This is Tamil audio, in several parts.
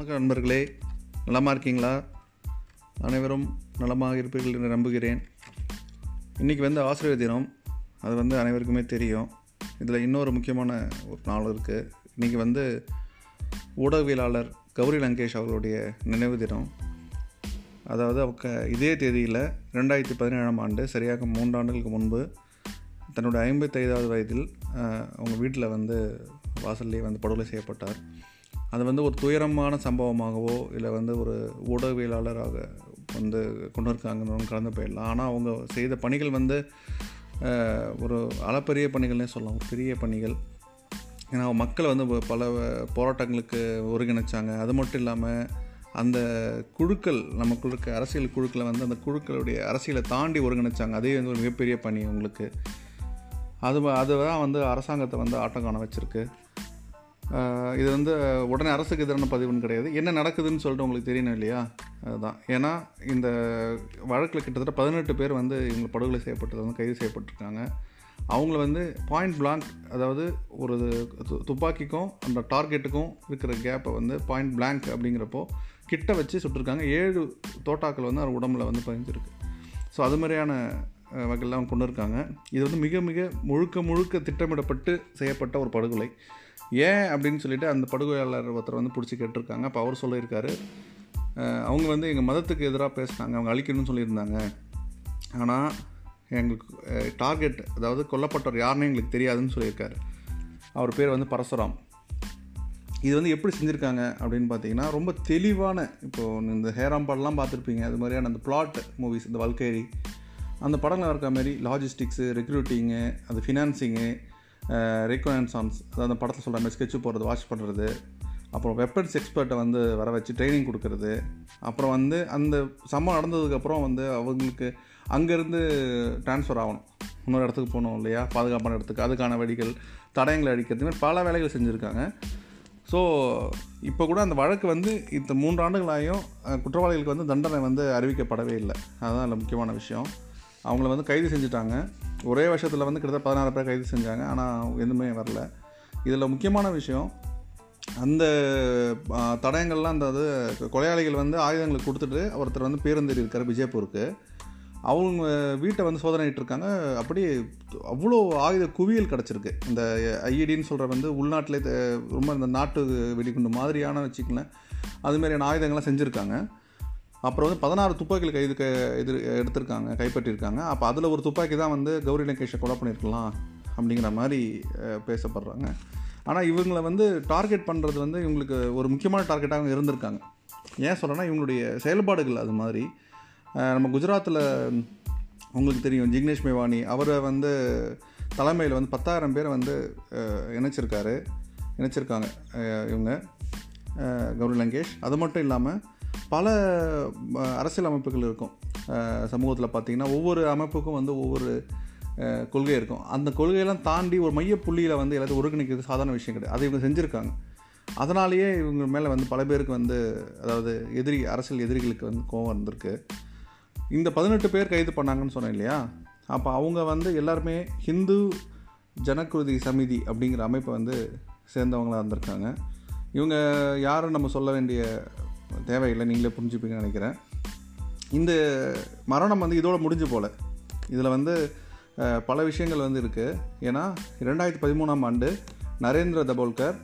வணக்கம் நண்பர்களே நலமாக இருக்கீங்களா? அனைவரும் நலமாக இருப்பீர்கள் என்று நம்புகிறேன். இன்றைக்கி வந்து ஆசிரியர் தினம். அது வந்து அனைவருக்குமே தெரியும். இதில் இன்னொரு முக்கியமான ஒரு நாள் இருக்குது இன்றைக்கி வந்து ஊடகவியலாளர் கௌரி லங்கேஷ் அவர்களுடைய நினைவு தினம். அதாவது அவங்க இதே தேதியில் ரெண்டாயிரத்தி பதினேழாம் ஆண்டு சரியாக மூன்றாண்டுகளுக்கு முன்பு தன்னுடைய ஐம்பத்தைந்தாவது வயதில் அவங்க வீட்டில் வந்து வாசல்லே வந்து படுகொலை செய்யப்பட்டார். அது வந்து ஒரு துயரமான சம்பவமாகவோ இல்லை வந்து ஒரு ஊடகவியலாளராக வந்து கொண்டு இருக்காங்கன்னு கலந்து போயிடலாம். ஆனால் அவங்க செய்த பணிகள் வந்து ஒரு அளப்பரிய பணிகள்னே சொல்லலாம். ஒரு பெரிய பணிகள். ஏன்னா மக்களை வந்து பல போராட்டங்களுக்கு ஒருங்கிணைச்சாங்க. அது மட்டும் இல்லாமல் அந்த குழுக்கள் நமக்குள்ள இருக்க அரசியல் குழுக்களை வந்து அந்த குழுக்களுடைய அரசியலை தாண்டி ஒருங்கிணைச்சாங்க. அதே வந்து ஒரு மிகப்பெரிய பணி உங்களுக்கு. அது அதுதான் வந்து அரசாங்கத்தை வந்து ஆட்டம் காண வச்சுருக்கு. இது வந்து உடனே அரசுக்கு எதிரான பதிவுன்னு கிடையாது. என்ன நடக்குதுன்னு சொல்லிட்டு உங்களுக்கு தெரியணும் இல்லையா? அதுதான். ஏன்னா இந்த வழக்கில் கிட்டத்தட்ட பதினெட்டு பேர் வந்து இவங்க படுகொலை செய்யப்பட்டது வந்து கைது செய்யப்பட்டிருக்காங்க. அவங்கள வந்து பாயிண்ட் பிளாங்க் அதாவது ஒரு து- துப்பாக்கிக்கும் அந்த டார்கெட்டுக்கும் இருக்கிற கேப்பை வந்து பாயிண்ட் பிளாங்க் அப்படிங்கிறப்போ கிட்ட வச்சு சுட்டிருக்காங்க. ஏழு தோட்டாக்கள் வந்து அவர் உடம்புல வந்து பதிஞ்சிருக்கு. ஸோ அது மாதிரியான வகையெல்லாம் கொண்டு இருக்காங்க. இது வந்து மிக மிக முழுக்க முழுக்க திட்டமிடப்பட்டு செய்யப்பட்ட ஒரு படுகொலை. ஏன் அப்படின்னு சொல்லிட்டு அந்த படுகொலையாளர் ஒருத்தர் வந்து பிடிச்சி கேட்டிருக்காங்க. அப்போ அவர் சொல்லியிருக்காரு. அவங்க வந்து எங்கள் மதத்துக்கு எதிராக பேசினாங்க. அவங்க அழிக்கணும்னு சொல்லியிருந்தாங்க. ஆனால் எங்களுக்கு டார்கெட் அதாவது கொல்லப்பட்டவர் யாருன்னு எங்களுக்கு தெரியாதுன்னு சொல்லியிருக்காரு. அவர் பேர் வந்து பரசுராம். இது வந்து எப்படி செஞ்சுருக்காங்க அப்படின்னு பார்த்தீங்கன்னா ரொம்ப தெளிவான இப்போது இந்த ஹேராம்பாடெலாம் பார்த்துருப்பீங்க. அது மாதிரியான அந்த பிளாட் மூவிஸ் இந்த வல்கேரி அந்த படங்கள் இருக்க மாதிரி லாஜிஸ்டிக்ஸு ரெக்ரூட்டிங்கு அது ஃபினான்சிங்கு ரெக்கனன்சான்ஸ் அதாவது அந்த படத்தில் சொல்கிற மாதிரி ஸ்கெட்சு போடுறது வாட்ச் பண்ணுறது அப்புறம் வெப்பன்ஸ் எக்ஸ்பர்ட்டை வந்து வர வச்சு ட்ரைனிங் கொடுக்கறது அப்புறம் வந்து அந்த சம்பவம் நடந்ததுக்கப்புறம் வந்து அவங்களுக்கு அங்கேருந்து ட்ரான்ஸ்ஃபர் ஆகணும். இன்னொரு இடத்துக்கு போகணும் இல்லையா? பாதுகாப்பான இடத்துக்கு. அதுக்கான வழிகள் தடயங்களை அடிக்கிறது மாதிரி பல வேலைகள் செஞ்சுருக்காங்க. ஸோ இப்போ கூட அந்த வழக்கு வந்து இந்த மூன்று ஆண்டுகளாயும் குற்றவாளிகளுக்கு வந்து தண்டனை வந்து அறிவிக்கப்படவே இல்லை. அதுதான் அதில் முக்கியமான விஷயம். அவங்கள வந்து கைது செஞ்சுட்டாங்க. ஒரே வருஷத்தில் வந்து கிட்டத்தட்ட பதினாறு பேர் கைது செஞ்சாங்க. ஆனால் எதுவுமே வரல. இதில் முக்கியமான விஷயம் அந்த தடயங்கள்லாம் அந்த அது கொலையாளிகள் வந்து ஆயுதங்களை கொடுத்துட்டு ஒருத்தர் வந்து பேருந்தேறி இருக்கார் விஜயப்பூருக்கு அவங்க வீட்டை வந்து சோதனையிட்டு இருக்காங்க அப்படி அவ்வளோ ஆயுத குவியல் கிடச்சிருக்கு. இந்த ஐஇடின்னு சொல்கிற வந்து உள்நாட்டிலே ரொம்ப இந்த நாட்டு வெடிகுண்டு மாதிரியான வச்சுக்கலேன் அது மாதிரியான ஆயுதங்கள்லாம் செஞ்சுருக்காங்க. அப்புறம் வந்து பதினாறு துப்பாக்கிகள் கைது க இது எடுத்திருக்காங்க கைப்பற்றியிருக்காங்க. அப்போ அதில் ஒரு துப்பாக்கி தான் வந்து கௌரி லங்கேஷை கொலை பண்ணியிருக்கலாம் அப்படிங்கிற மாதிரி பேசப்படுறாங்க. ஆனால் இவங்களை வந்து டார்கெட் பண்ணுறது வந்து இவங்களுக்கு ஒரு முக்கியமான டார்கெட்டாக இருந்திருக்காங்க. ஏன் சொல்கிறேன்னா இவங்களுடைய செயல்பாடுகள் அது மாதிரி. நம்ம குஜராத்தில் உங்களுக்கு தெரியும் ஜிக்னேஷ் மேவானி. அவரை வந்து தலைமையில் வந்து பத்தாயிரம் பேரை வந்து இணைச்சிருக்காரு. இணைச்சிருக்காங்க இவங்க கௌரி லங்கேஷ். அது மட்டும் இல்லாமல் பல அரசியல் அமைப்புகள் இருக்கும். சமூகத்தில் பார்த்திங்கன்னா ஒவ்வொரு அமைப்புக்கும் வந்து ஒவ்வொரு கொள்கை இருக்கும். அந்த கொள்கையெல்லாம் தாண்டி ஒரு மைய புள்ளியில் வந்து எல்லாத்தையும் ஒருங்கிணைக்கிறது சாதாரண விஷயம் கிடையாது. அதை இவங்க செஞ்சுருக்காங்க. அதனாலேயே இவங்க மேலே வந்து பல பேருக்கு வந்து அதாவது எதிரி அரசியல் எதிரிகளுக்கு வந்து கோவம் இருந்திருக்கு இந்த பதினெட்டு பேர் கைது பண்ணாங்கன்னு சொன்னேன் இல்லையா? அப்போ அவங்க வந்து எல்லாருமே ஹிந்து ஜனக்குருதி சமிதி அப்படிங்கிற அமைப்பை வந்து சேர்ந்தவங்களாக இருந்திருக்காங்க. இவங்க யாரும் நம்ம சொல்ல வேண்டிய தேவையில்லை நீங்களே புரிஞ்சுப்பீங்கன்னு நினைக்கிறேன். இந்த மரணம் வந்து இதோடு முடிஞ்சு போல. இதில் வந்து பல விஷயங்கள் வந்து இருக்குது ஏன்னா இரண்டாயிரத்தி பதிமூணாம் ஆண்டு நரேந்திர தபோல்கர்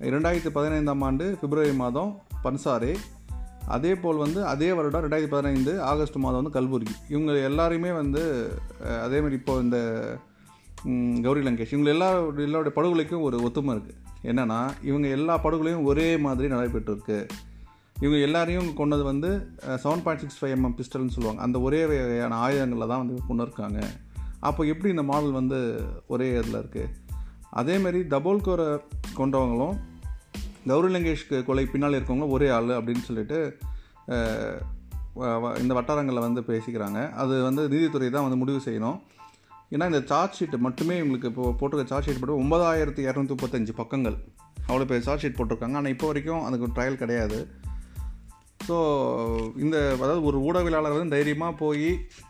இரண்டாயிரத்தி பதினைந்தாம் ஆண்டு பிப்ரவரி மாதம் பன்சாரே அதே போல் வந்து அதே வருடம் ரெண்டாயிரத்தி பதினைந்து ஆகஸ்ட் மாதம் வந்து கல்புர்கி. இவங்க எல்லாரையுமே வந்து அதேமாதிரி அதே மாதிரி இந்த கௌரி லங்கேஷ் இவங்க எல்லா எல்லாருடைய படுகொலைக்கும் ஒரு ஒத்துமை இருக்குது என்னென்னா இவங்க எல்லா படுகொலையும் ஒரே மாதிரி நடைபெற்றிருக்கு இவங்க எல்லாரையும் கொண்டது வந்து seven point six five MM பிஸ்டல்னு சொல்லுவாங்க. அந்த ஒரே வகையான ஆயுதங்களில் தான் வந்து கொண்டு இருக்காங்க அப்போ எப்படி இந்த மாடல் வந்து ஒரே இதில் இருக்குது அதேமாரி தபோல்கோரை கொண்டவங்களும் கௌரி லங்கேஷ்க்கு கொலை பின்னால் இருக்கவங்களும் ஒரே ஆள் அப்படின்னு சொல்லிட்டு வ- இந்த வட்டாரங்களில் வந்து பேசிக்கிறாங்க. அது வந்து நீதித்துறை தான் வந்து முடிவு செய்யணும். ஏன்னா இந்த சார்ஜ் ஷீட் மட்டுமே இவங்களுக்கு இப்போ போட்டிருக்க சார்ஜ் ஷீட் மட்டும் ஒன்பதாயிரத்தி இரநூத்தி முப்பத்தஞ்சு பக்கங்கள். அவ்வளோ பேர் சார்ஜ் ஷீட் போட்டிருக்காங்க. ஆனால் இப்போ வரைக்கும் அதுக்கு ட்ரையல் கிடையாது. ஸோ இந்த அதாவது ஒரு ஊடகவியலாளர் வந்து தைரியமாக போய்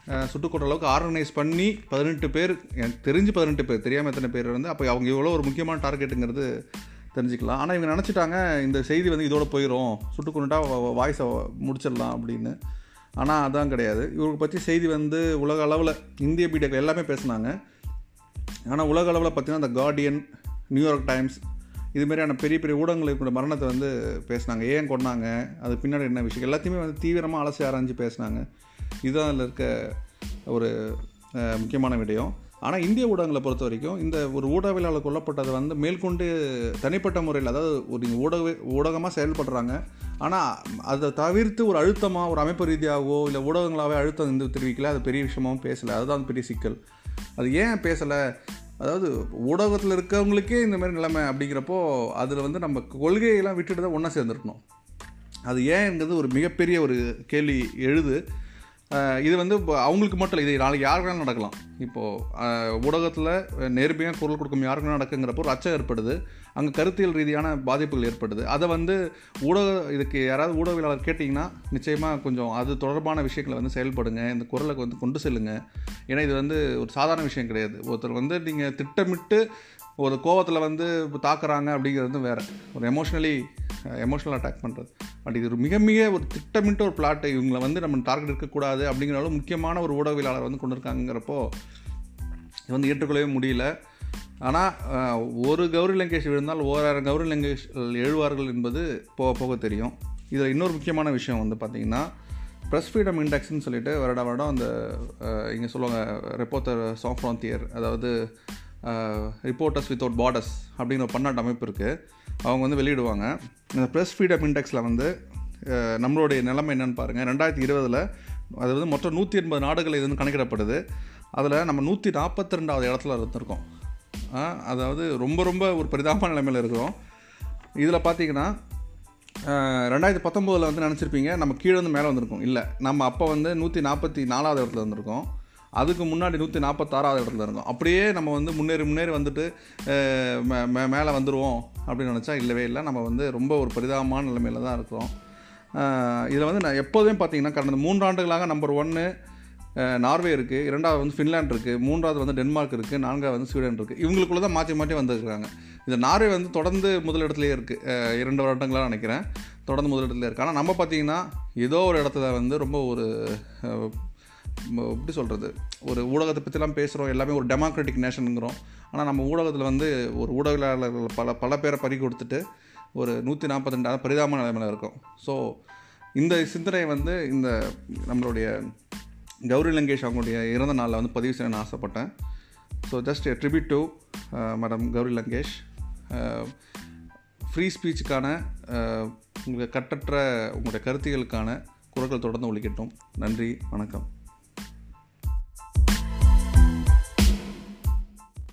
அஹ், சுட்டுக் அளவுக்கு ஆர்கனைஸ் பண்ணி பதினெட்டு பேர் எனக்கு தெரிஞ்சு பதினெட்டு பேர் தெரியாமல் எத்தனை பேர் வந்து அப்போ அவங்க இவ்வளோ ஒரு முக்கியமான டார்கெட்டுங்கிறது தெரிஞ்சுக்கலாம். ஆனால் இவங்க நினச்சிட்டாங்க இந்த செய்தி வந்து இதோட போயிடும் சுட்டு கொண்டுட்டா வாய்ஸை முடிச்சிடலாம் அப்படின்னு. ஆனால் அதான் கிடையாது. இவருக்கு பற்றி செய்தி வந்து உலக அளவில் இந்திய மீடியாக்கள் எல்லாமே பேசினாங்க. ஆனால் உலக அளவில் பார்த்திங்கன்னா இந்த கார்டியன் நியூயார்க் டைம்ஸ் இது மாதிரியான பெரிய பெரிய ஊடகங்கள் இருக்கிற மரணத்தை வந்து பேசினாங்க. ஏன் கொண்டாங்க அது பின்னாடி என்ன விஷயம்? எல்லாத்தையுமே வந்து தீவிரமாக அலசி ஆராய்ஞ்சு பேசினாங்க. இதுதான் அதில் இருக்க ஒரு முக்கியமான விடயம். ஆனால் இந்திய ஊடகங்களை பொறுத்த வரைக்கும் இந்த ஒரு ஊடகவியலாளர் கொல்லப்பட்டதை வந்து மேற்கொண்டு தனிப்பட்ட முறையில் அதாவது ஒரு ஊடக ஊடகமாக செயல்படுறாங்க. ஆனால் அதை தவிர்த்து ஒரு அழுத்தமாக ஒரு அமைப்பு ரீதியாகவோ இல்லை ஊடகங்களாகவே அழுத்தம் வந்து தெரிவிக்கல அது பெரிய விஷயமாகவும் பேசலை. அதுதான் பெரிய சிக்கல். அது ஏன் பேசலை? அதாவது ஊடகத்தில் இருக்கவங்களுக்கே இந்த மாதிரி நிலைமை அப்படிங்கிறப்போ அதில் வந்து நம்ம கொள்கையெல்லாம் விட்டுட்டு தான் ஒன்றா சேர்ந்துருக்கணும். அது ஏன்ங்கிறது ஒரு மிகப்பெரிய ஒரு கேள்வி எழுது. இது வந்து அவங்களுக்கு மட்டும் இல்லை இது நாளைக்கு யாருக்கெல்லாம் நடக்கலாம். இப்போது ஊடகத்தில் நேர்மையாக குரல் கொடுக்கும் யாருக்கு நடக்குங்கிறப்போ ஒரு அச்சம் ஏற்படுது. அங்கே கருத்தியல் ரீதியான பாதிப்புகள் ஏற்படுது. அதை வந்து ஊடக இதுக்கு யாராவது ஊடகவியலாளர் கேட்டிங்கன்னா நிச்சயமாக கொஞ்சம் அது தொடர்பான விஷயங்களை வந்து செயல்படுங்க. இந்த குரலை வந்து கொண்டு செல்லுங்க. ஏன்னா இது வந்து ஒரு சாதாரண விஷயம் கிடையாது. ஒருத்தர் வந்து நீங்கள் திட்டமிட்டு ஒரு கோவத்தில் வந்து தாக்குறாங்க அப்படிங்கிறது வேறு. ஒரு எமோஷ்னலி எமோஷ்னல் அட்டாக் பண்ணுறது பட் இது ஒரு மிக மிக ஒரு திட்டமிட்ட ஒரு பிளாட்டை இவங்களை வந்து நம்ம டார்கெட் இருக்கக்கூடாது அப்படிங்கிற முக்கியமான ஒரு ஊடகவியலாளர் வந்து கொண்டு இருக்காங்கிறப்போ இது வந்து ஏற்றுக்கொள்ளவே முடியல. ஆனால் ஒரு கௌரி லங்கேஷ் விழுந்தால் ஓராயிரம் கௌரி லங்கேஷ் எழுவார்கள் என்பது போக போக தெரியும். இதில் இன்னொரு முக்கியமான விஷயம் வந்து பார்த்திங்கன்னா ப்ரெஸ் ஃப்ரீடம் இண்டெக்ஸ்னு சொல்லிட்டு வருட வருடம் அந்த இங்கே சொல்லுவாங்க ரெப்போர்ட்டர் சாஃப்ரான் தியர் அதாவது ரிப்போர்ட்டர்ஸ் வித்தவுட் பார்டர்ஸ் அப்படிங்கிற ஒரு பன்னாட்டு அமைப்பு இருக்குது அவங்க வந்து வெளியிடுவாங்க. இந்த ப்ரெஸ் ஃப்ரீடம் இண்டெக்ஸில் வந்து நம்மளுடைய நிலைமை என்னன்னு பாருங்கள் ரெண்டாயிரத்தி இருபதில் அது வந்து மொத்தம் நூற்றி எண்பது நாடுகள் இது வந்து கணக்கிடப்படுது. அதில் நம்ம நூற்றி நாற்பத்தி ரெண்டாவது இடத்துல இருந்திருக்கோம். அதாவது ரொம்ப ரொம்ப ஒரு பரிதாப நிலைமையில் இருக்கிறோம். இதில் பார்த்தீங்கன்னா ரெண்டாயிரத்தி பத்தொம்போதில் வந்து நினச்சிருப்பீங்க நம்ம கீழே வந்து மேலே வந்திருக்கோம். இல்லை நம்ம அப்போ வந்து நூற்றி நாற்பத்தி நாலாவது இடத்துல வந்திருக்கோம் அதுக்கு முன்னாடி நூற்றி நாற்பத்தாறாவது இடத்துல இருந்தோம். அப்படியே நம்ம வந்து முன்னேறி முன்னேறி வந்துட்டு மே- மே- மேலே வந்துடுவோம் அப்படின்னு நினச்சா இல்லவே இல்லை. நம்ம வந்து ரொம்ப ஒரு பரிதாபமான நிலைமையில் தான் இருக்கிறோம். இதில் வந்து நான் எப்போதுமே பார்த்தீங்கன்னா கடந்த மூன்றாண்டுகளாக நம்பர் ஒன்று நார்வே இருக்குது இரண்டாவது வந்து ஃபின்லாண்ட் இருக்குது மூன்றாவது வந்து டென்மார்க் இருக்குது நான்காவது வந்து ஸ்வீடன் இருக்குது இவங்களுக்குள்ள தான் மாற்றி மாற்றி வந்துருக்குறாங்க. இந்த நார்வே வந்து தொடர்ந்து முதலிடத்துலேயே இருக்குது இரண்டு வருடங்களாக நினைக்கிறேன். தொடர்ந்து முதலிடத்துல இருக்குது ஆனால் நம்ம பார்த்தீங்கன்னா ஏதோ ஒரு இடத்துல வந்து ரொம்ப ஒரு எப்படி சொல்கிறது ஒரு ஊடகத்தை பற்றிலாம் பேசுகிறோம் எல்லாமே ஒரு டெமோக்ராட்டிக் நேஷனுங்கிறோம் ஆனால் நம்ம ஊடகத்தில் வந்து ஒரு ஊடகவியலாளர்கள் பல பல பேரை பறி கொடுத்துட்டு ஒரு நூற்றி நாற்பத்தி பரிதாம பரிதாபமான நிலைமையில் இருக்கும். ஸோ இந்த சிந்தனை வந்து இந்த நம்மளுடைய கௌரி லங்கேஷ் அவங்களுடைய இறந்த நாளில் வந்து பதிவு செய்யணும்னு ஆசைப்பட்டேன். So just tribute to madam Gauri Lankesh. Uh, free ஸ்பீச்சுக்கான uh, உங்களுக்கு கட்டற்ற உங்களுடைய கருத்துகளுக்கான குரல்கள் தொடர்ந்து ஒழிக்கட்டும் நன்றி வணக்கம்.